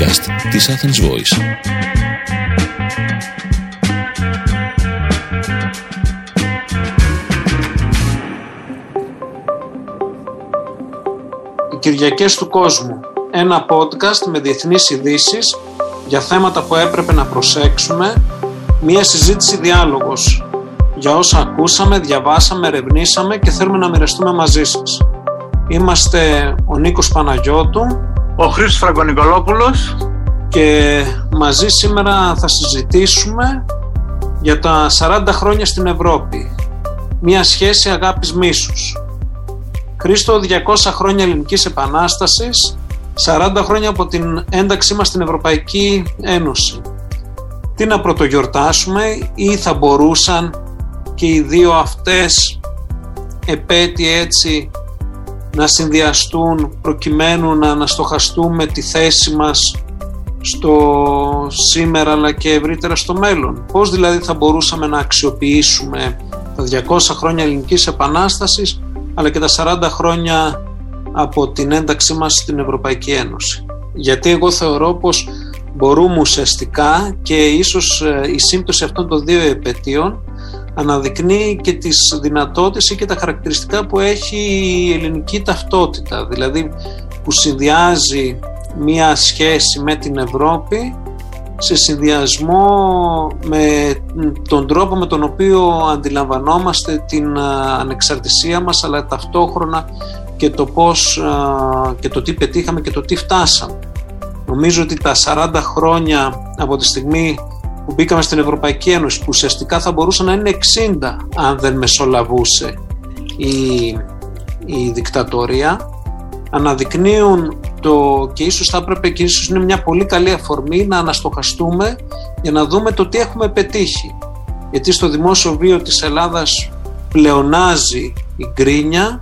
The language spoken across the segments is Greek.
podcast της Athens Voice. Οι Κυριακές του Κόσμου. Ένα podcast με διεθνείς ειδήσεις για θέματα που έπρεπε να προσέξουμε. Μία συζήτηση διάλογος για όσα ακούσαμε, διαβάσαμε, ερευνήσαμε και θέλουμε να μοιραστούμε μαζί σας. Είμαστε ο Νίκος Παναγιώτου ο Χρήστος Φραγκονικολόπουλος και μαζί σήμερα θα συζητήσουμε για τα 40 χρόνια στην Ευρώπη. Μια σχέση αγάπης μίσους. Χρήστο, 200 χρόνια ελληνικής επανάστασης, 40 χρόνια από την ένταξή μας στην Ευρωπαϊκή Ένωση. Τι να πρωτογιορτάσουμε ή θα μπορούσαν και οι δύο αυτές επέτειοι έτσι να συνδυαστούν προκειμένου να αναστοχαστούμε τη θέση μας στο σήμερα αλλά και ευρύτερα στο μέλλον. Πώς δηλαδή θα μπορούσαμε να αξιοποιήσουμε τα 200 χρόνια ελληνικής επανάστασης αλλά και τα 40 χρόνια από την ένταξή μας στην Ευρωπαϊκή Ένωση. Γιατί εγώ θεωρώ πως μπορούμε ουσιαστικά και ίσως ε, η σύμπτωση αυτών των δύο επαιτίων αναδεικνύει και τις δυνατότητες και τα χαρακτηριστικά που έχει η ελληνική ταυτότητα δηλαδή που συνδυάζει μία σχέση με την Ευρώπη σε συνδυασμό με τον τρόπο με τον οποίο αντιλαμβανόμαστε την ανεξαρτησία μας αλλά ταυτόχρονα και το πώς και το τι πετύχαμε και το τι φτάσαμε. Νομίζω ότι τα 40 χρόνια από τη στιγμή που μπήκαμε στην Ευρωπαϊκή Ένωση που ουσιαστικά θα μπορούσε να είναι 60 αν δεν μεσολαβούσε η, η δικτατορία αναδεικνύουν το και ίσως θα έπρεπε και ίσως είναι μια πολύ καλή αφορμή να αναστοχαστούμε για να δούμε το τι έχουμε πετύχει. Γιατί στο δημόσιο βίο της Ελλάδας πλεονάζει η γκρίνια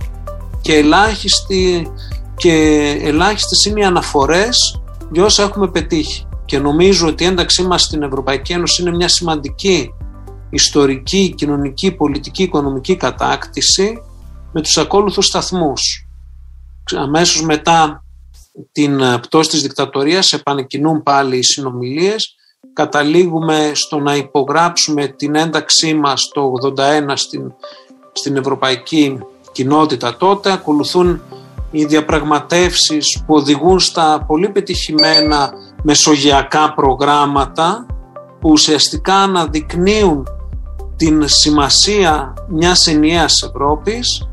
και, ελάχιστη, και ελάχιστες είναι οι αναφορές για όσα έχουμε πετύχει και νομίζω ότι η ένταξή μας στην Ευρωπαϊκή Ένωση είναι μια σημαντική ιστορική, κοινωνική, πολιτική, οικονομική κατάκτηση με τους ακόλουθους σταθμούς. Αμέσως μετά την πτώση της δικτατορίας επανεκκινούν πάλι οι συνομιλίες καταλήγουμε στο να υπογράψουμε την ένταξή μας το 81 στην, στην Ευρωπαϊκή Κοινότητα τότε ακολουθούν οι διαπραγματεύσεις που οδηγούν στα πολύ πετυχημένα μεσογειακά προγράμματα που ουσιαστικά αναδεικνύουν την σημασία μιας ενιαίας Ευρώπης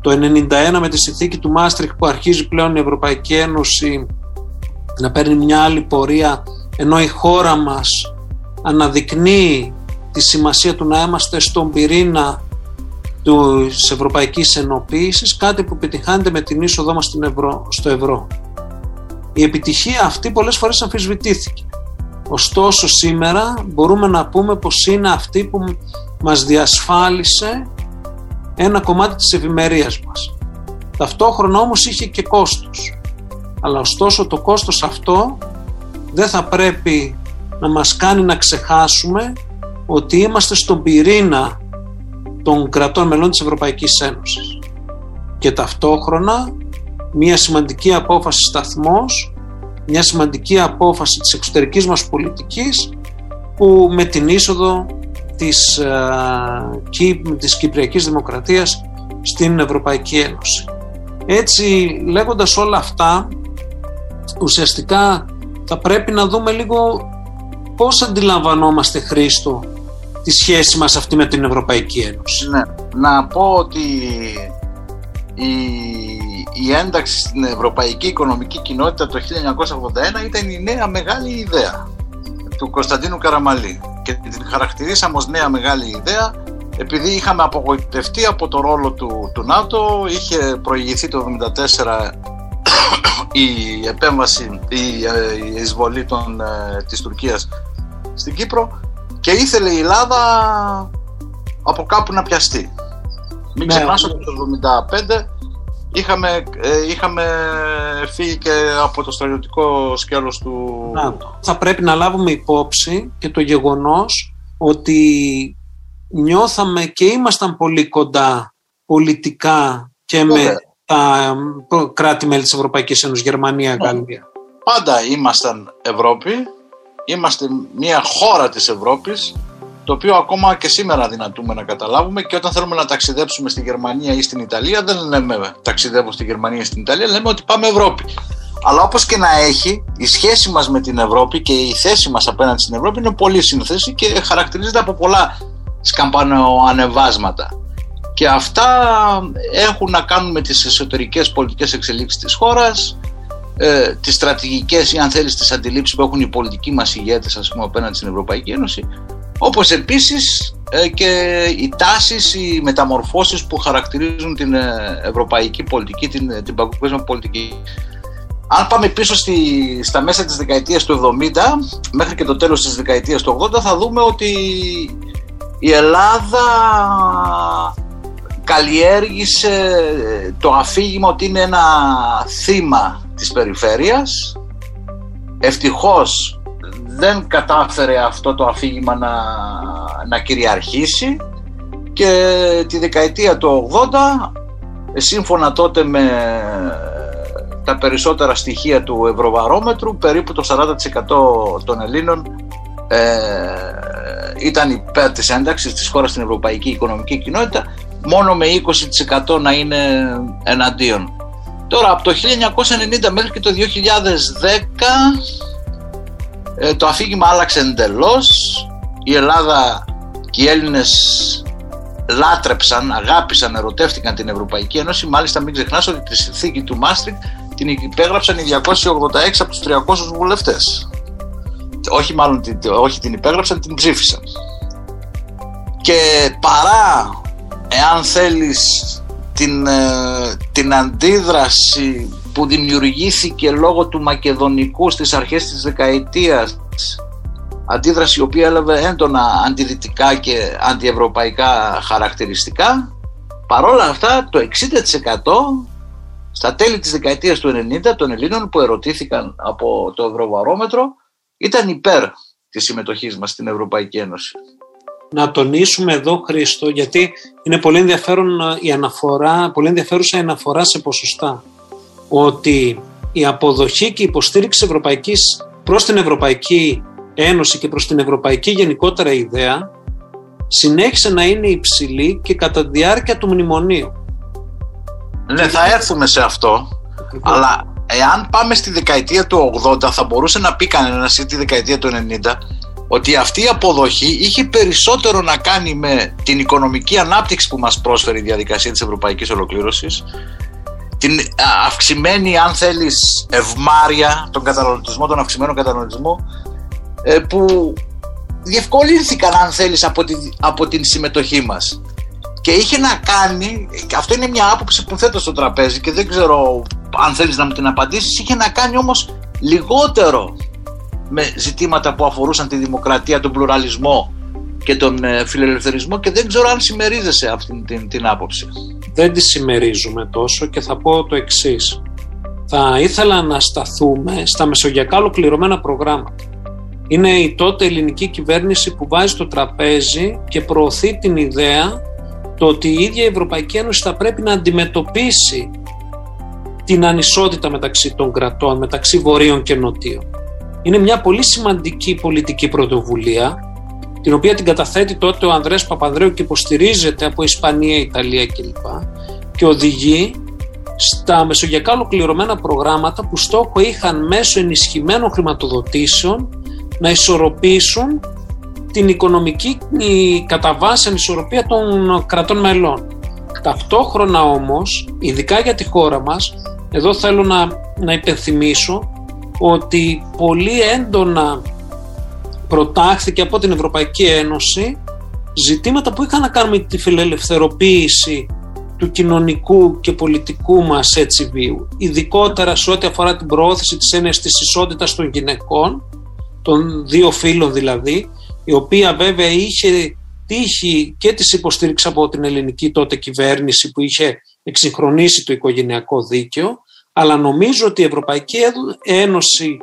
το 1991 με τη συνθήκη του Μάστριχ που αρχίζει πλέον η Ευρωπαϊκή Ένωση να παίρνει μια άλλη πορεία ενώ η χώρα μας αναδεικνύει τη σημασία του να είμαστε στον πυρήνα της Ευρωπαϊκής Ενοποίησης κάτι που επιτυχάνεται με την είσοδό μας στο ευρώ. Η επιτυχία αυτή πολλές φορές αμφισβητήθηκε. Ωστόσο σήμερα μπορούμε να πούμε πως είναι αυτή που μας διασφάλισε ένα κομμάτι της ευημερίας μας. Ταυτόχρονα όμως είχε και κόστος. Αλλά ωστόσο το κόστος αυτό δεν θα πρέπει να μας κάνει να ξεχάσουμε ότι είμαστε στον πυρήνα των κρατών μελών της Ευρωπαϊκής Ένωσης. Και ταυτόχρονα μια σημαντική απόφαση σταθμός, μια σημαντική απόφαση της εξωτερικής μας πολιτικής που με την είσοδο της, ε, της Κυπριακής Δημοκρατίας στην Ευρωπαϊκή Ένωση. Έτσι λέγοντας όλα αυτά ουσιαστικά θα πρέπει να δούμε λίγο πώς αντιλαμβανόμαστε Χρήστο τη σχέση μας αυτή με την Ευρωπαϊκή Ένωση. Ναι, να πω ότι η, η ένταξη στην Ευρωπαϊκή Οικονομική Κοινότητα το 1981 ήταν η νέα μεγάλη ιδέα του Κωνσταντίνου Καραμαλή και την χαρακτηρίσαμε ως νέα μεγάλη ιδέα επειδή είχαμε απογοητευτεί από το ρόλο του, του ΝΑΤΟ είχε προηγηθεί το 1974 η επέμβαση, η, η εισβολή των, ε, της Τουρκίας στην Κύπρο και ήθελε η Ελλάδα από κάπου να πιαστεί. Μην ναι, ξεχνάς ότι το 1975 είχαμε, ε, είχαμε φύγει και από το στρατιωτικό σκέλος του... Θα πρέπει να λάβουμε υπόψη και το γεγονός ότι νιώθαμε και ήμασταν πολύ κοντά πολιτικά και με τα κράτη-μέλη της Ευρωπαϊκής Ένωσης, Γερμανία, Γαλλία. πάντα ήμασταν Ευρώπη, είμαστε μια χώρα της Ευρώπης, το οποίο ακόμα και σήμερα δυνατούμε να καταλάβουμε και όταν θέλουμε να ταξιδέψουμε στη Γερμανία ή στην Ιταλία δεν λέμε ταξιδεύω στη Γερμανία ή στην Ιταλία, λέμε ότι πάμε Ευρώπη. Αλλά όπως και να έχει, η σχέση μας με την Ευρώπη και η θέση μας απέναντι στην Ευρώπη είναι πολύ σύνθεση και χαρακτηρίζεται από πολλά σκαμπανοανεβάσματα. Και αυτά έχουν να κάνουν με τις εσωτερικές πολιτικές εξελίξεις της χώρας, ε, τις στρατηγικές ή αν θέλεις τις αντιλήψεις που έχουν οι πολιτικοί μας ηγέτες ας πούμε απέναντι στην Ευρωπαϊκή Ένωση όπως επίσης ε, και οι τάσεις, οι μεταμορφώσεις που χαρακτηρίζουν την ε, ευρωπαϊκή πολιτική, την, την παγκόσμια πολιτική. Αν πάμε πίσω στη, στα μέσα της δεκαετίας του 70 μέχρι και το τέλος της δεκαετίας του 80 θα δούμε ότι η Ελλάδα καλλιέργησε το αφήγημα ότι είναι ένα θύμα της περιφέρειας. Ευτυχώς δεν κατάφερε αυτό το αφήγημα να, να κυριαρχήσει και τη δεκαετία του 80 σύμφωνα τότε με τα περισσότερα στοιχεία του Ευρωβαρόμετρου περίπου το 40% των Ελλήνων ε, ήταν υπέρ της ένταξης της χώρας στην Ευρωπαϊκή Οικονομική Κοινότητα μόνο με 20% να είναι εναντίον. Τώρα από το 1990 μέχρι και το 2010 ε, το αφήγημα άλλαξε εντελώς. Η Ελλάδα και οι Έλληνες λάτρεψαν, αγάπησαν, ερωτεύτηκαν την Ευρωπαϊκή Ένωση. Μάλιστα μην ξεχνάς ότι τη συνθήκη του Μάστρικ την υπέγραψαν οι 286 από τους 300 βουλευτές. Όχι μάλλον όχι την υπέγραψαν, την ψήφισαν. Και παρά εάν θέλεις την, ε, την αντίδραση που δημιουργήθηκε λόγω του Μακεδονικού στις αρχές της δεκαετίας. Αντίδραση η οποία έλαβε έντονα αντιδυτικά και αντιευρωπαϊκά χαρακτηριστικά. Παρόλα αυτά το 60% στα τέλη της δεκαετίας του 90 των Ελλήνων που ερωτήθηκαν από το Ευρωβαρόμετρο ήταν υπέρ της συμμετοχής μας στην Ευρωπαϊκή Ένωση. Να τονίσουμε εδώ, Χρήστο, γιατί είναι πολύ, ενδιαφέρον ε, η αναφορά, πολύ ενδιαφέρουσα η αναφορά σε ποσοστά. Ότι η αποδοχή και η υποστήριξη ευρωπαϊκής προς την Ευρωπαϊκή Ένωση και προς την Ευρωπαϊκή γενικότερα ιδέα συνέχισε να είναι υψηλή και κατά τη διάρκεια του μνημονίου. Ναι, θα έρθουμε σε αυτό, αλλά εάν πάμε στη δεκαετία του 80 θα μπορούσε να πει κανένας ή τη δεκαετία του 90 ότι αυτή η αποδοχή είχε περισσότερο να κάνει με την οικονομική ανάπτυξη που μας πρόσφερε η διαδικασία της ευρωπαϊκής ολοκλήρωσης την αυξημένη αν θέλεις ευμάρεια, τον καταναλωτισμό, τον αυξημένο καταναλωτισμό ε, που διευκολύνθηκαν αν θέλεις από, τη, από την συμμετοχή μας. Και είχε να κάνει, αυτό είναι μια άποψη που θέτω στο τραπέζι και δεν ξέρω αν θέλεις να μου την απαντήσεις, είχε να κάνει όμως λιγότερο με ζητήματα που αφορούσαν τη δημοκρατία, τον πλουραλισμό και τον ε, φιλελευθερισμό και δεν ξέρω αν συμμερίζεσαι αυτή την, την άποψη. Δεν τη συμμερίζουμε τόσο και θα πω το εξής. Θα ήθελα να σταθούμε στα μεσογειακά ολοκληρωμένα προγράμματα. Είναι η τότε ελληνική κυβέρνηση που βάζει το τραπέζι και προωθεί την ιδέα το ότι η ίδια η Ευρωπαϊκή Ένωση θα πρέπει να αντιμετωπίσει την ανισότητα μεταξύ των κρατών, μεταξύ βορείων και νοτίων. Είναι μια πολύ σημαντική πολιτική πρωτοβουλία την οποία την καταθέτει τότε ο Ανδρέας Παπανδρέου και υποστηρίζεται από Ισπανία, Ιταλία κλπ. Και οδηγεί στα μεσογειακά ολοκληρωμένα προγράμματα που στόχο είχαν μέσω ενισχυμένων χρηματοδοτήσεων να ισορροπήσουν την οικονομική κατά βάση ανισορροπία των κρατών μελών. Ταυτόχρονα όμως, ειδικά για τη χώρα μας, εδώ θέλω να, να υπενθυμίσω ότι πολύ έντονα προτάχθηκε από την Ευρωπαϊκή Ένωση ζητήματα που είχαν να κάνουν με τη φιλελευθεροποίηση του κοινωνικού και πολιτικού μας έτσι βίου. Ειδικότερα σε ό,τι αφορά την προώθηση της έννοιας της ισότητας των γυναικών, των δύο φίλων δηλαδή, η οποία βέβαια είχε τύχει και της υποστήριξης από την ελληνική τότε κυβέρνηση που είχε εξυγχρονίσει το οικογενειακό δίκαιο, αλλά νομίζω ότι η Ευρωπαϊκή Ένωση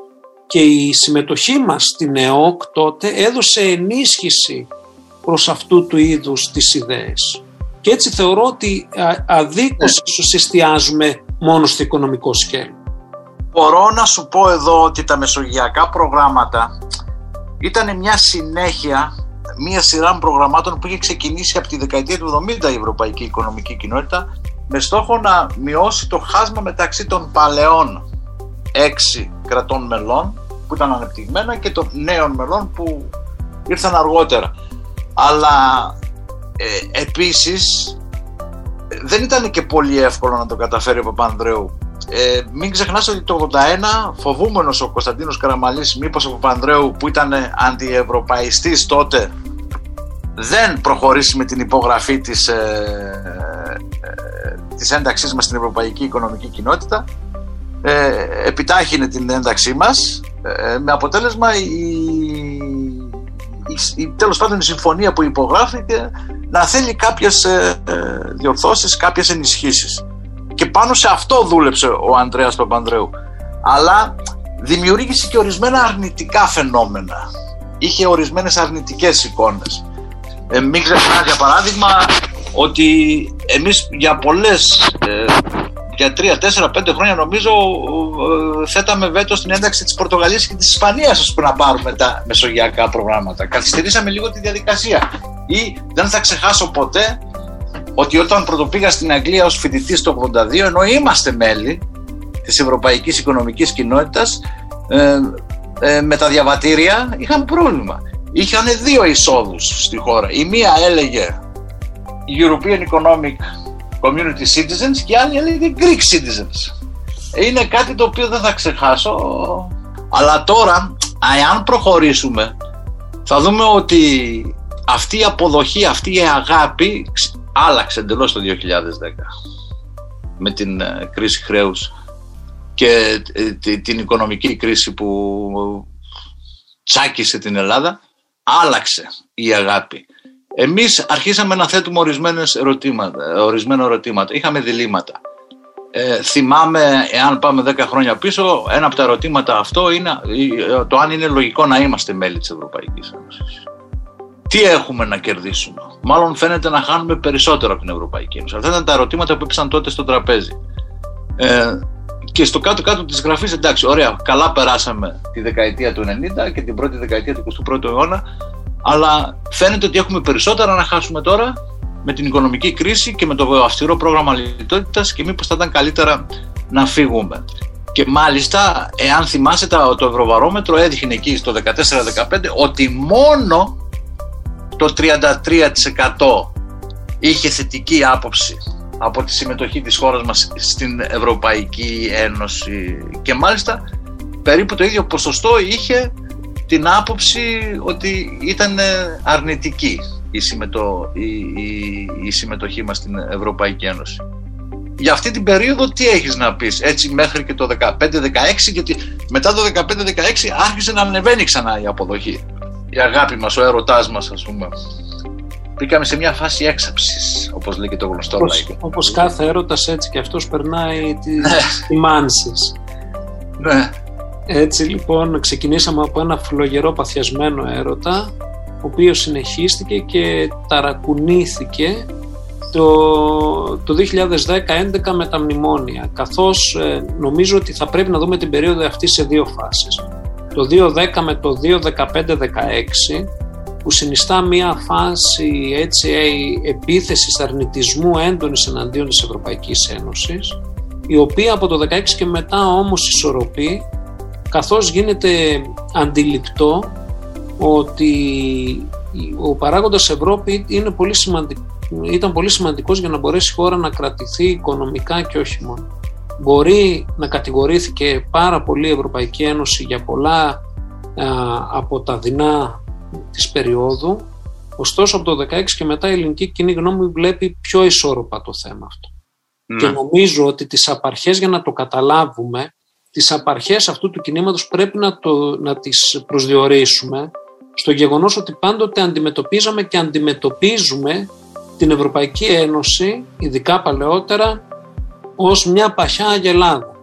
και η συμμετοχή μας στην ΕΟΚ τότε έδωσε ενίσχυση προς αυτού του είδους τις ιδέες. Και έτσι θεωρώ ότι αδίκως ναι. εστιάζουμε μόνο στο οικονομικό σκέλος. Μπορώ να σου πω εδώ ότι τα μεσογειακά προγράμματα ήταν μια συνέχεια μια σειρά προγραμμάτων που είχε ξεκινήσει από τη δεκαετία του 70 η Ευρωπαϊκή Οικονομική Κοινότητα με στόχο να μειώσει το χάσμα μεταξύ των παλαιών έξι κρατών μελών που ήταν ανεπτυγμένα και των νέων μελών που ήρθαν αργότερα. Αλλά ε, επίσης δεν ήταν και πολύ εύκολο να το καταφέρει ο Παπανδρέου. Ε, μην ξεχνάς ότι το 81 φοβούμενος ο Κωνσταντίνος Καραμαλής μήπως ο Παπανδρέου που ήταν αντιευρωπαϊστής τότε δεν προχωρήσει με την υπογραφή της, ε, ε, της ένταξής μας στην Ευρωπαϊκή Οικονομική Κοινότητα ε, επιτάχυνε την ένταξή μας. Ε, με αποτέλεσμα η, η, η, τέλος πάντων η συμφωνία που υπογράφηκε να θέλει κάποιες ε, ε, διορθώσεις, κάποιες ενισχύσεις. Και πάνω σε αυτό δούλεψε ο Ανδρέας Παπανδρέου. Αλλά δημιούργησε και ορισμένα αρνητικά φαινόμενα. Είχε ορισμένες αρνητικές εικόνες. Ε, μην ξεχνάτε για παράδειγμα ότι εμείς για πολλές ε, για τρία, τέσσερα, πέντε χρόνια νομίζω ε, θέταμε βέτο στην ένταξη της Πορτογαλίας και της Ισπανίας ώστε να πάρουμε τα μεσογειακά προγράμματα. Καθυστερήσαμε λίγο τη διαδικασία ή δεν θα ξεχάσω ποτέ ότι όταν πρωτοπήγα στην Αγγλία ως φοιτητής το 82 ενώ είμαστε μέλη της Ευρωπαϊκής Οικονομικής Κοινότητας ε, ε, με τα διαβατήρια είχαμε πρόβλημα είχαν δύο εισόδους στη χώρα. Η μία έλεγε European Economic Community Citizens και η άλλη έλεγε Greek Citizens. Είναι κάτι το οποίο δεν θα ξεχάσω. Αλλά τώρα, αν προχωρήσουμε, θα δούμε ότι αυτή η αποδοχή, αυτή η αγάπη άλλαξε εντελώς το 2010 με την ε, κρίση χρέους και ε, την οικονομική κρίση που τσάκισε την Ελλάδα άλλαξε η αγάπη. Εμείς αρχίσαμε να θέτουμε ορισμένες ερωτήματα, ορισμένα ερωτήματα. Είχαμε διλήμματα. Ε, θυμάμαι, εάν πάμε 10 χρόνια πίσω, ένα από τα ερωτήματα αυτό είναι ε, το αν είναι λογικό να είμαστε μέλη της Ευρωπαϊκής Ένωσης. Τι έχουμε να κερδίσουμε. Μάλλον φαίνεται να χάνουμε περισσότερο από την Ευρωπαϊκή Ένωση. Αυτά ήταν τα ερωτήματα που έπεσαν τότε στο τραπέζι. Ε, και στο κάτω-κάτω της γραφής, εντάξει, ωραία, καλά περάσαμε τη δεκαετία του 90 και την πρώτη δεκαετία του 21ου αιώνα, αλλά φαίνεται ότι έχουμε περισσότερα να χάσουμε τώρα με την οικονομική κρίση και με το αυστηρό πρόγραμμα λιτότητας και μήπως θα ήταν καλύτερα να φύγουμε. Και μάλιστα, εάν θυμάσαι το Ευρωβαρόμετρο έδειχνε εκεί στο 14-15 ότι μόνο το 33% είχε θετική άποψη από τη συμμετοχή της χώρας μας στην Ευρωπαϊκή Ένωση και μάλιστα περίπου το ίδιο ποσοστό είχε την άποψη ότι ήταν αρνητική η, συμμετω... η, η, η συμμετοχή μας στην Ευρωπαϊκή Ένωση. Για αυτή την περίοδο τι έχεις να πεις έτσι μέχρι και το 15-16 γιατί μετά το 15-16 άρχισε να ανεβαίνει ξανά η αποδοχή η αγάπη μας, ο έρωτάς μας ας πούμε μπήκαμε σε μια φάση έξαψης, όπως λέει και το γνωστό όπως, λαϊκό. Όπως κάθε έρωτας έτσι και αυτός περνάει τη, ναι. τη Ναι. Έτσι λοιπόν ξεκινήσαμε από ένα φλογερό παθιασμένο έρωτα, ο οποίος συνεχίστηκε και ταρακουνήθηκε το, το 2010-2011 με τα μνημόνια, καθώς ε, νομίζω ότι θα πρέπει να δούμε την περίοδο αυτή σε δύο φάσεις. Το 2010 με το 2015-2016 που συνιστά μια φάση έτσι, ε, επίθεσης αρνητισμού έντονης εναντίον της Ευρωπαϊκής Ένωσης η οποία από το 16 και μετά όμως ισορροπεί καθώς γίνεται αντιληπτό ότι ο παράγοντας Ευρώπη είναι πολύ ήταν πολύ σημαντικός για να μπορέσει η χώρα να κρατηθεί οικονομικά και όχι μόνο. Μπορεί να κατηγορήθηκε πάρα πολύ η Ευρωπαϊκή Ένωση για πολλά από τα δεινά της περίοδου. Ωστόσο από το 16 και μετά η ελληνική κοινή γνώμη βλέπει πιο ισόρροπα το θέμα αυτό. Ναι. Και νομίζω ότι τις απαρχές για να το καταλάβουμε, τις απαρχές αυτού του κινήματος πρέπει να, το, να τις προσδιορίσουμε στο γεγονός ότι πάντοτε αντιμετωπίζαμε και αντιμετωπίζουμε την Ευρωπαϊκή Ένωση, ειδικά παλαιότερα, ως μια παχιά αγελάδα,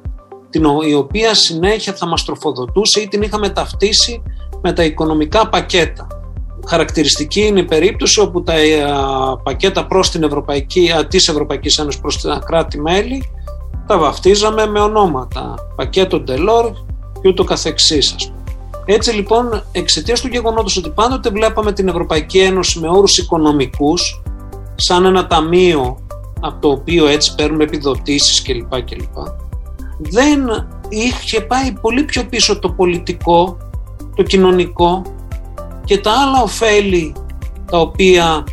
την, η οποία συνέχεια θα μας τροφοδοτούσε ή την είχαμε ταυτίσει με τα οικονομικά πακέτα. Χαρακτηριστική είναι η περίπτωση όπου τα ε, πακέτα προς την Ευρωπαϊκή, της Ευρωπαϊκής Ένωσης προς τα κράτη-μέλη τα βαφτίζαμε με ονόματα, πακέτο Ντελόρ και ούτω καθεξής ας πούμε. Έτσι λοιπόν εξαιτίας του γεγονότος ότι πάντοτε βλέπαμε την Ευρωπαϊκή Ένωση με όρους οικονομικούς σαν ένα ταμείο από το οποίο έτσι παίρνουμε επιδοτήσεις κλπ. κλπ. Δεν είχε πάει πολύ πιο πίσω το πολιτικό, το κοινωνικό και τα άλλα ωφέλη τα οποία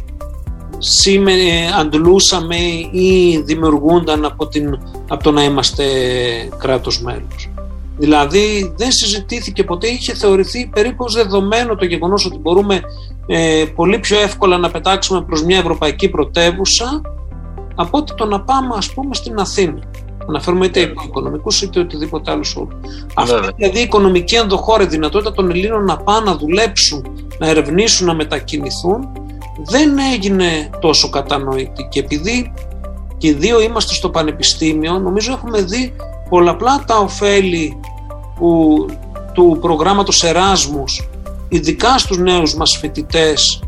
σήμερα αντλούσαμε ή δημιουργούνταν από, την, από το να είμαστε κράτος μέλος. Δηλαδή δεν συζητήθηκε ποτέ, είχε θεωρηθεί περίπου δεδομένο το γεγονός ότι μπορούμε ε, πολύ πιο εύκολα να πετάξουμε προς μια ευρωπαϊκή πρωτεύουσα από ότι το να πάμε ας πούμε στην Αθήνα. Αναφέρουμε είτε οικονομικούς είτε οτιδήποτε άλλο όρο. Αυτή δηλαδή η οικονομική ενδοχώρη δυνατότητα των Ελλήνων να πάνε να δουλέψουν, να ερευνήσουν, να μετακινηθούν δεν έγινε τόσο κατανοητή. Και επειδή και οι δύο είμαστε στο πανεπιστήμιο, νομίζω έχουμε δει πολλαπλά τα ωφέλη που, του προγράμματος Εράσμους, ειδικά στους νέους μας φοιτητές,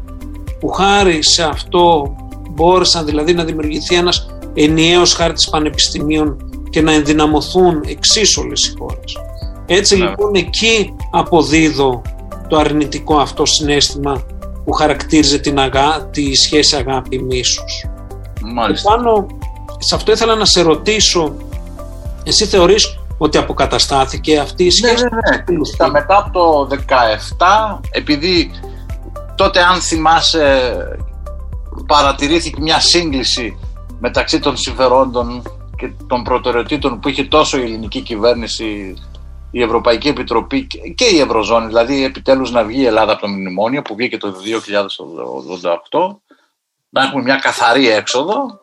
που χάρη σε αυτό μπόρεσαν δηλαδή να δημιουργηθεί ένας ενιαίος χάρτης πανεπιστημίων και να ενδυναμωθούν εξίσου όλες οι χώρες. Έτσι ναι. λοιπόν εκεί αποδίδω το αρνητικό αυτό συνέστημα που χαρακτήριζε την αγά, τη σχέση αγάπη-μίσους. Μάλιστα. Πάνω, σε αυτό ήθελα να σε ρωτήσω, εσύ θεωρείς ότι αποκαταστάθηκε αυτή η σχέση. Ναι, ναι, ναι. μετά από το 17, επειδή τότε αν θυμάσαι παρατηρήθηκε μια σύγκληση μεταξύ των συμφερόντων και των προτεραιοτήτων που είχε τόσο η ελληνική κυβέρνηση, η Ευρωπαϊκή Επιτροπή και η Ευρωζώνη, δηλαδή επιτέλους να βγει η Ελλάδα από το μνημόνιο που βγήκε το 2088, να έχουμε μια καθαρή έξοδο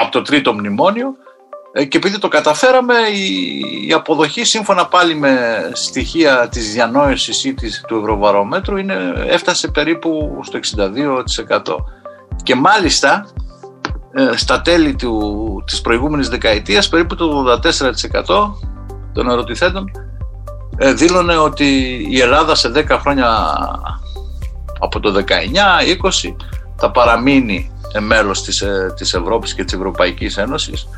από το τρίτο μνημόνιο. Ε, και επειδή το καταφέραμε η αποδοχή σύμφωνα πάλι με στοιχεία της διανόησης ή της, του Ευρωβαρόμετρου είναι, έφτασε περίπου στο 62% και μάλιστα ε, στα τέλη του, της προηγούμενης δεκαετίας περίπου το 84% των ερωτηθέντων ε, δήλωνε ότι η Ελλάδα σε 10 χρόνια από το 19-20 θα παραμείνει μέλος της, ε, της Ευρώπης και της Ευρωπαϊκής Ένωσης.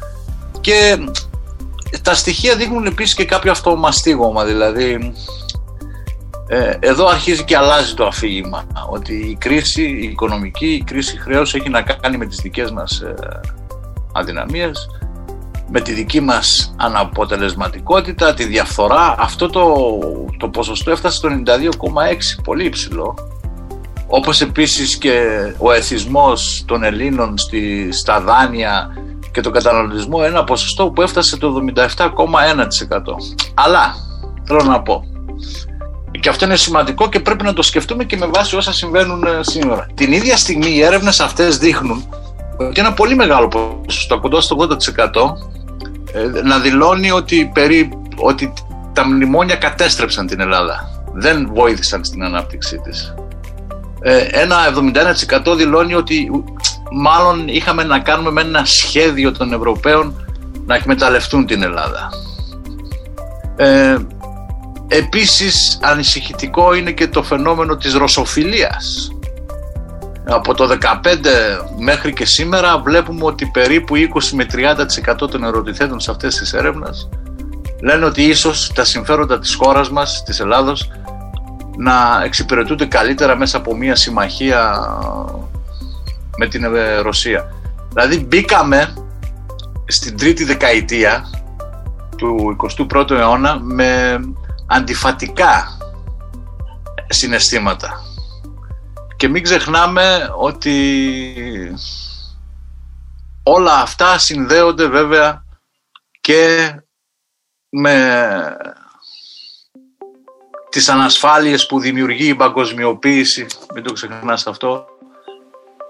Και τα στοιχεία δείχνουν επίσης και κάποιο αυτομαστίγωμα δηλαδή ε, εδώ αρχίζει και αλλάζει το αφήγημα ότι η κρίση η οικονομική, η κρίση χρέους έχει να κάνει με τις δικές μας ε, αδυναμίες με τη δική μας αναποτελεσματικότητα, τη διαφθορά αυτό το, το ποσοστό έφτασε στο 92,6 πολύ υψηλό όπως επίσης και ο εθισμός των Ελλήνων στη, στα δάνεια και τον καταναλωτισμό ένα ποσοστό που έφτασε το 77,1% αλλά θέλω να πω και αυτό είναι σημαντικό και πρέπει να το σκεφτούμε και με βάση όσα συμβαίνουν ε, σήμερα. Την ίδια στιγμή οι έρευνες αυτές δείχνουν ότι ένα πολύ μεγάλο ποσοστό, κοντά στο 80% ε, να δηλώνει ότι, περί, ότι τα μνημόνια κατέστρεψαν την Ελλάδα. Δεν βοήθησαν στην ανάπτυξή της. Ε, ένα 71% δηλώνει ότι μάλλον είχαμε να κάνουμε με ένα σχέδιο των Ευρωπαίων να εκμεταλλευτούν την Ελλάδα. Ε, Επίσης ανησυχητικό είναι και το φαινόμενο της ρωσοφιλίας. Από το 15 μέχρι και σήμερα βλέπουμε ότι περίπου 20 με 30% των ερωτηθέντων σε αυτές τις έρευνες λένε ότι ίσως τα συμφέροντα της χώρας μας, της Ελλάδος, να εξυπηρετούνται καλύτερα μέσα από μια συμμαχία με την Ρωσία. Δηλαδή μπήκαμε στην τρίτη δεκαετία του 21ου αιώνα με αντιφατικά συναισθήματα. Και μην ξεχνάμε ότι όλα αυτά συνδέονται βέβαια και με τις ανασφάλειες που δημιουργεί η παγκοσμιοποίηση, μην το ξεχνάς αυτό,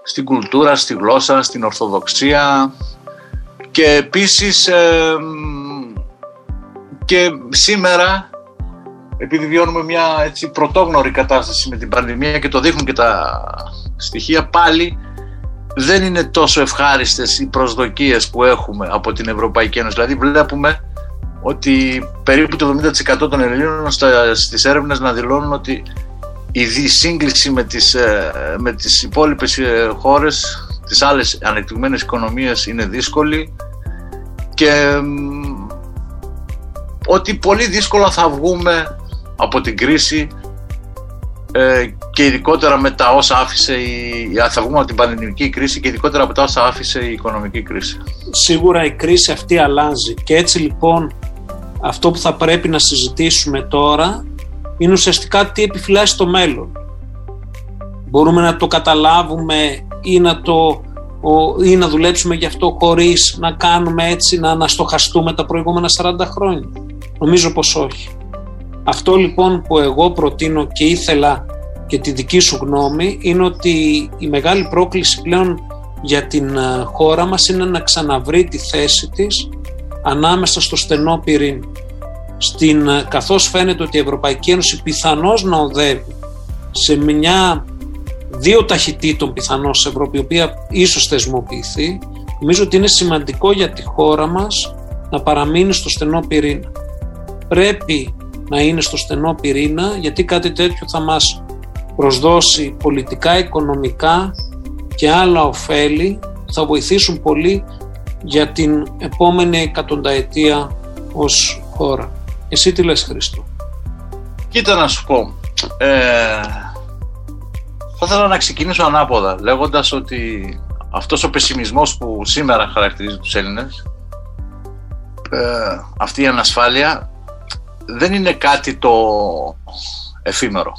στην κουλτούρα, στη γλώσσα, στην ορθοδοξία. Και επίσης και σήμερα επειδή βιώνουμε μια έτσι, πρωτόγνωρη κατάσταση με την πανδημία και το δείχνουν και τα στοιχεία πάλι δεν είναι τόσο ευχάριστες οι προσδοκίες που έχουμε από την Ευρωπαϊκή Ένωση. Δηλαδή βλέπουμε ότι περίπου το 70% των Ελλήνων στις έρευνες να δηλώνουν ότι η σύγκληση με τις, ε, με τις υπόλοιπες ε, χώρες, τις άλλες ανεπτυγμένες οικονομίες είναι δύσκολη και ότι πολύ δύσκολα θα βγούμε από την κρίση ε, και ειδικότερα με τα όσα άφησε η, θα βγούμε από την πανδημική κρίση και ειδικότερα από τα όσα άφησε η οικονομική κρίση. Σίγουρα η κρίση αυτή αλλάζει και έτσι λοιπόν αυτό που θα πρέπει να συζητήσουμε τώρα είναι ουσιαστικά τι επιφυλάσσει το μέλλον. Μπορούμε να το καταλάβουμε ή να, το, ή να δουλέψουμε γι' αυτό χωρίς να κάνουμε έτσι, να αναστοχαστούμε τα προηγούμενα 40 χρόνια. Νομίζω πως όχι. Αυτό λοιπόν που εγώ προτείνω και ήθελα και τη δική σου γνώμη είναι ότι η μεγάλη πρόκληση πλέον για την ε, χώρα μας είναι να ξαναβρει τη θέση της ανάμεσα στο στενό πυρήνα. Στην, ε, καθώς φαίνεται ότι η Ευρωπαϊκή Ένωση πιθανώς να οδεύει σε μια δύο ταχυτήτων πιθανώς σε Ευρώπη, η οποία ίσως θεσμοποιηθεί, νομίζω ότι είναι σημαντικό για τη χώρα μας να παραμείνει στο στενό πυρήνα. Πρέπει να είναι στο στενό πυρήνα γιατί κάτι τέτοιο θα μας προσδώσει πολιτικά, οικονομικά και άλλα ωφέλη θα βοηθήσουν πολύ για την επόμενη εκατονταετία ως χώρα. Εσύ τι λες Χρήστο; Κοίτα να σου πω. Ε, θα ήθελα να ξεκινήσω ανάποδα λέγοντας ότι αυτός ο πεσιμισμός που σήμερα χαρακτηρίζει τους Έλληνες ε, αυτή η ανασφάλεια δεν είναι κάτι το εφήμερο.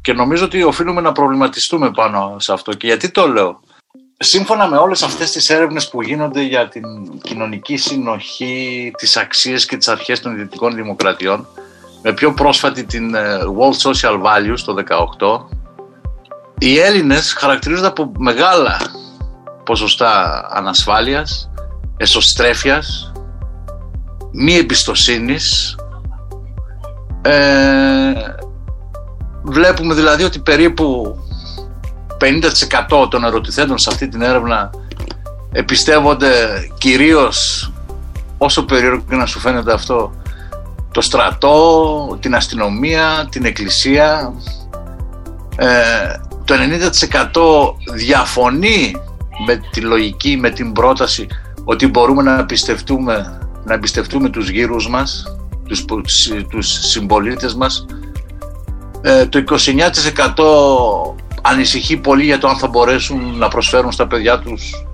Και νομίζω ότι οφείλουμε να προβληματιστούμε πάνω σε αυτό. Και γιατί το λέω. Σύμφωνα με όλες αυτές τις έρευνες που γίνονται για την κοινωνική συνοχή, τις αξίες και τις αρχές των ιδιωτικών δημοκρατιών, με πιο πρόσφατη την ε, World Social Values το 2018, οι Έλληνες χαρακτηρίζονται από μεγάλα ποσοστά ανασφάλειας, εσωστρέφειας, μη εμπιστοσύνης, ε, βλέπουμε δηλαδή ότι περίπου 50% των ερωτηθέντων σε αυτή την έρευνα επιστεύονται κυρίως όσο περίεργο και να σου φαίνεται αυτό το στρατό, την αστυνομία, την εκκλησία. Ε, το 90% διαφωνεί με τη λογική, με την πρόταση ότι μπορούμε να εμπιστευτούμε, να εμπιστευτούμε τους γύρους μας τους, τους συμπολίτες μας. Ε, το 29% ανησυχεί πολύ για το αν θα μπορέσουν να προσφέρουν στα παιδιά τους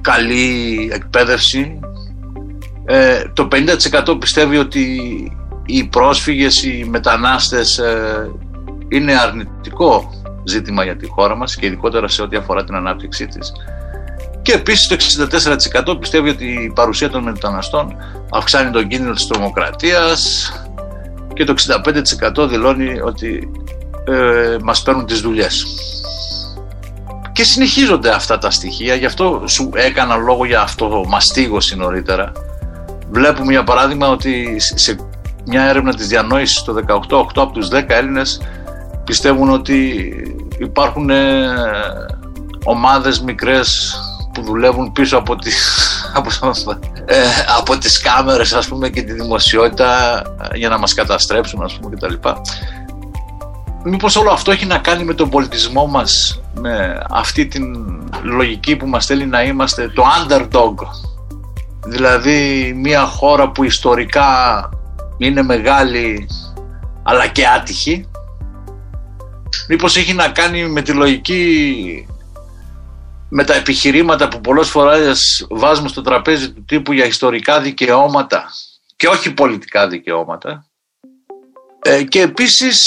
καλή εκπαίδευση. Ε, το 50% πιστεύει ότι οι πρόσφυγες, οι μετανάστες ε, είναι αρνητικό ζήτημα για τη χώρα μας και ειδικότερα σε ό,τι αφορά την ανάπτυξή της και επίσης το 64% πιστεύει ότι η παρουσία των μεταναστών αυξάνει τον κίνδυνο της τρομοκρατίας και το 65% δηλώνει ότι ε, μας παίρνουν τις δουλειές. Και συνεχίζονται αυτά τα στοιχεία, γι' αυτό σου έκανα λόγο για αυτό μαστίγωση νωρίτερα. Βλέπουμε για παράδειγμα ότι σε μια έρευνα της διανόησης το 18, 8 από τους 10 Έλληνες πιστεύουν ότι υπάρχουν ε, ομάδες μικρές που δουλεύουν πίσω από τις, από, ε, από τις κάμερες ας πούμε και τη δημοσιότητα ε, για να μας καταστρέψουν ας πούμε κτλ. Μήπως όλο αυτό έχει να κάνει με τον πολιτισμό μας με αυτή την λογική που μας θέλει να είμαστε το underdog δηλαδή μια χώρα που ιστορικά είναι μεγάλη αλλά και άτυχη μήπως έχει να κάνει με τη λογική με τα επιχειρήματα που πολλές φορές βάζουμε στο τραπέζι του τύπου για ιστορικά δικαιώματα και όχι πολιτικά δικαιώματα ε, και επίσης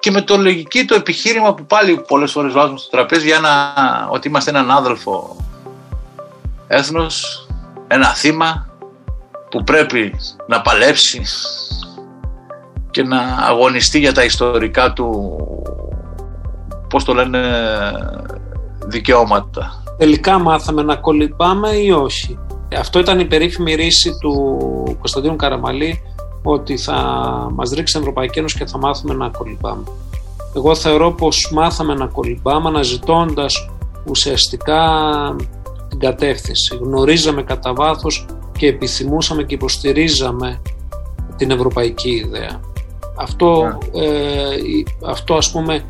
και με το λογική το επιχείρημα που πάλι πολλές φορές βάζουμε στο τραπέζι για να, ότι είμαστε έναν άδελφο έθνος, ένα θύμα που πρέπει να παλέψει και να αγωνιστεί για τα ιστορικά του πώς το λένε δικαιώματα. Τελικά μάθαμε να κολυμπάμε ή όχι. Αυτό ήταν η περίφημη ρίση του Κωνσταντίνου Καραμαλή ότι θα μας ρίξει την Ευρωπαϊκή Ένωση και θα μάθουμε να κολυμπάμε. Εγώ θεωρώ πως μάθαμε να κολυμπάμε αναζητώντας ουσιαστικά την κατεύθυνση. Γνωρίζαμε κατά βάθος και επιθυμούσαμε και υποστηρίζαμε την ευρωπαϊκή ιδέα. Αυτό, ναι. ε, αυτό ας πούμε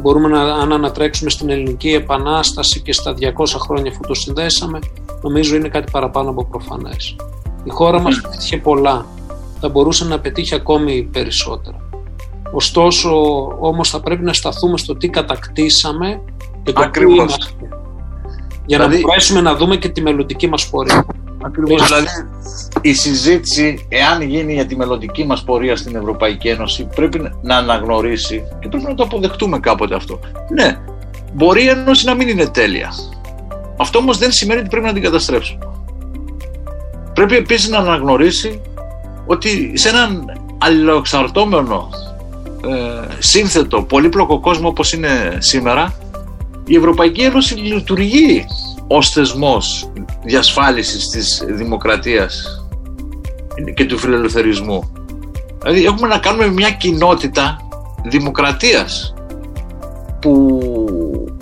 μπορούμε να, αν ανατρέξουμε στην ελληνική επανάσταση και στα 200 χρόνια αφού το συνδέσαμε, νομίζω είναι κάτι παραπάνω από προφανές. Η χώρα μας πέτυχε πολλά, θα μπορούσε να πετύχει ακόμη περισσότερα. Ωστόσο, όμως θα πρέπει να σταθούμε στο τι κατακτήσαμε και το Ακριβώς. πού είμαστε. Για Δηλαδή- να μπορέσουμε να δούμε και τη μελλοντική μας πορεία. Ακριβώς. Δηλαδή, η συζήτηση, εάν γίνει για τη μελλοντική μας πορεία στην Ευρωπαϊκή Ένωση, πρέπει να αναγνωρίσει και πρέπει να το αποδεχτούμε κάποτε αυτό. Ναι, μπορεί η Ένωση να μην είναι τέλεια. Αυτό όμως δεν σημαίνει ότι πρέπει να την καταστρέψουμε. Πρέπει επίσης να αναγνωρίσει ότι σε έναν αλληλοεξαρτώμενο, ε, σύνθετο, πολύπλοκο κόσμο όπως είναι σήμερα, η Ευρωπαϊκή Ένωση λειτουργεί ως θεσμός διασφάλισης της δημοκρατίας και του φιλελευθερισμού. Δηλαδή έχουμε να κάνουμε μια κοινότητα δημοκρατίας που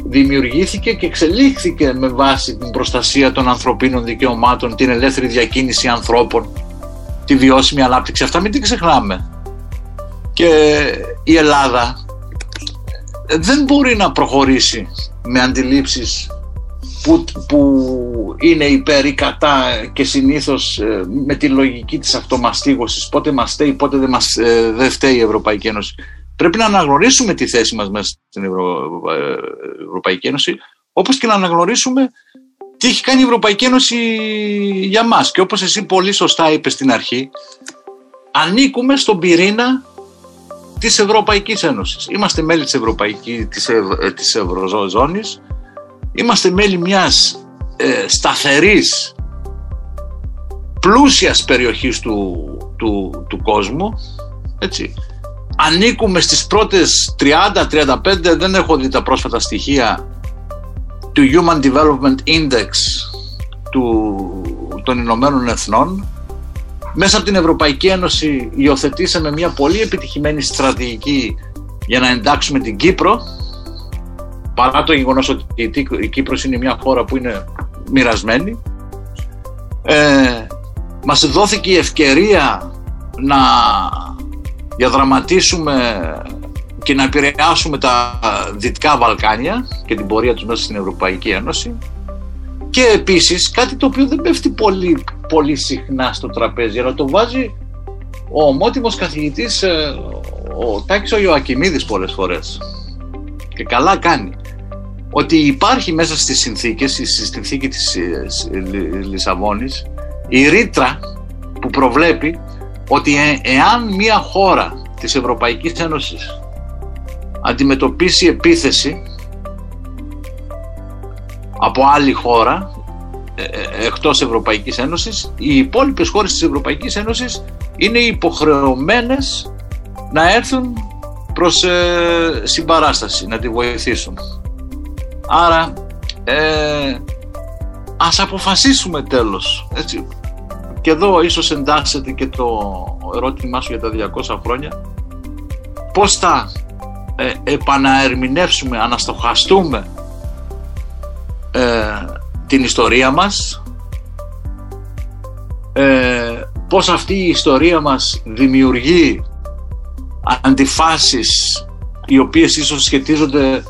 δημιουργήθηκε και εξελίχθηκε με βάση την προστασία των ανθρωπίνων δικαιωμάτων, την ελεύθερη διακίνηση ανθρώπων, τη βιώσιμη ανάπτυξη. Αυτά μην την ξεχνάμε. Και η Ελλάδα δεν μπορεί να προχωρήσει με αντιλήψεις που, που είναι υπέρ ή κατά και συνήθως ε, με τη λογική της αυτομαστίγωσης πότε μας στέει, πότε δεν, μας, ε, δεν φταίει η Ευρωπαϊκή Ένωση. Πρέπει να αναγνωρίσουμε τη θέση μας μέσα στην Ευρω... ε, Ευρωπαϊκή Ένωση όπως και να αναγνωρίσουμε τι έχει κάνει η Ευρωπαϊκή Ένωση για μας. Και όπως εσύ πολύ σωστά είπες στην αρχή, ανήκουμε στον πυρήνα της Ευρωπαϊκής Ένωσης. Είμαστε μέλη της, Ευρωπαϊκής, της, Ευ, ε, της Ευρωζώνης, είμαστε μέλη μιας ε, σταθερής, πλούσιας περιοχής του, του, του κόσμου, έτσι. Ανήκουμε στις πρώτες 30-35, δεν έχω δει τα πρόσφατα στοιχεία, του Human Development Index του, των Ηνωμένων Εθνών. Μέσα από την Ευρωπαϊκή Ένωση υιοθετήσαμε μια πολύ επιτυχημένη στρατηγική για να εντάξουμε την Κύπρο παρά το γεγονός ότι η Τί- η Κύπρος είναι μια χώρα που είναι μοιρασμένη ε, μας δόθηκε η ευκαιρία να διαδραματίσουμε και να επηρεάσουμε τα Δυτικά Βαλκάνια και την πορεία τους μέσα στην Ευρωπαϊκή Ένωση. Και επίσης κάτι το οποίο δεν πέφτει πολύ, πολύ συχνά στο τραπέζι αλλά το βάζει ο ομότιμος καθηγητής ε, ο Τάκης ο Ιωακιμίδης πολλές φορές. Και καλά κάνει ότι υπάρχει μέσα στις συνθήκες, στη συνθήκη της ε, σ- Λι- Λισαβόνης η ρήτρα που προβλέπει ότι ε- εάν μια χώρα της Ευρωπαϊκής Ένωσης αντιμετωπίσει επίθεση από άλλη χώρα ε, ε, εκτός Ευρωπαϊκής Ένωσης οι υπόλοιπες χώρες της Ευρωπαϊκής Ένωσης είναι υποχρεωμένες να έρθουν προς ε, συμπαράσταση, να τη βοηθήσουν. Άρα ε, ας αποφασίσουμε τέλος. Έτσι. Και εδώ ίσως εντάσσεται και το ερώτημά σου για τα 200 χρόνια. Πώς θα ε, επαναερμηνεύσουμε, αναστοχαστούμε ε, την ιστορία μας; Ε, πώς αυτή η ιστορία μας δημιουργεί αντιφάσεις οι οποίες ίσως σχετίζονται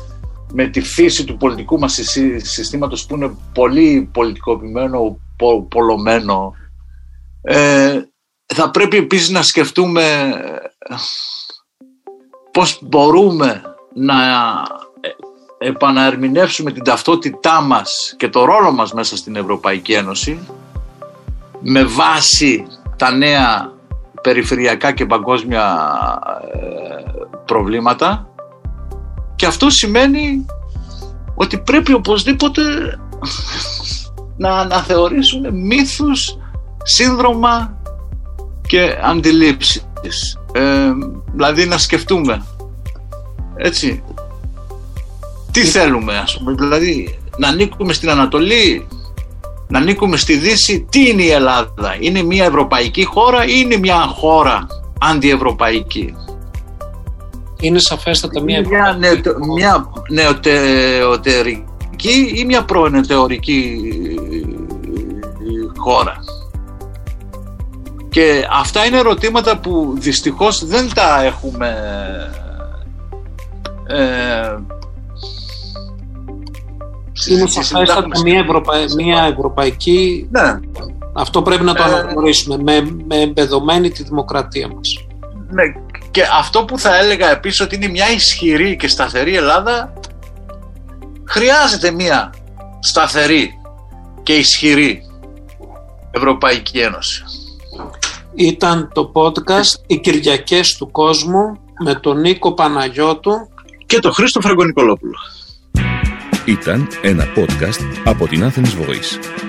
με τη φύση του πολιτικού μας συ- συστήματος που είναι πολύ πολιτικοποιημένο, πο, πολλωμένο. Ε, θα πρέπει επίσης να σκεφτούμε ε, πώς μπορούμε να ε, επαναερμηνεύσουμε την ταυτότητά μας και το ρόλο μας μέσα στην Ευρωπαϊκή Ένωση με βάση τα νέα περιφερειακά και παγκόσμια ε, προβλήματα και αυτό σημαίνει ότι πρέπει οπωσδήποτε να αναθεωρήσουμε μύθους, σύνδρομα και αντιλήψεις. Ε, δηλαδή να σκεφτούμε. Έτσι. Τι θέλουμε ας πούμε. Δηλαδή να ανήκουμε στην Ανατολή να ανήκουμε στη Δύση. Τι είναι η Ελλάδα; Είναι μια ευρωπαϊκή χώρα ή είναι μια χώρα αντιευρωπαϊκή; Είναι σαφέστατα μια είναι μια, νεοτε, μια νεοτερική ή μια προενετερική χώρα. Και αυτά είναι ερωτήματα που δυστυχώς δεν τα έχουμε ε, Είναι σαφέστατα μια, Ευρωπα... μια ευρωπαϊκή. Ναι. Αυτό πρέπει να το Ε, αναγνωρίσουμε με, με εμπεδομένη τη δημοκρατία μας. Ναι, και αυτό που θα έλεγα επίσης ότι είναι μια ισχυρή και σταθερή Ελλάδα χρειάζεται μια σταθερή και ισχυρή Ευρωπαϊκή Ένωση. Ήταν το podcast «Οι Κυριακές του Κόσμου» με τον Νίκο Παναγιώτου Και το Χρήστο Φραγκονικολόπουλο. Ήταν ένα podcast από την Athens Voice.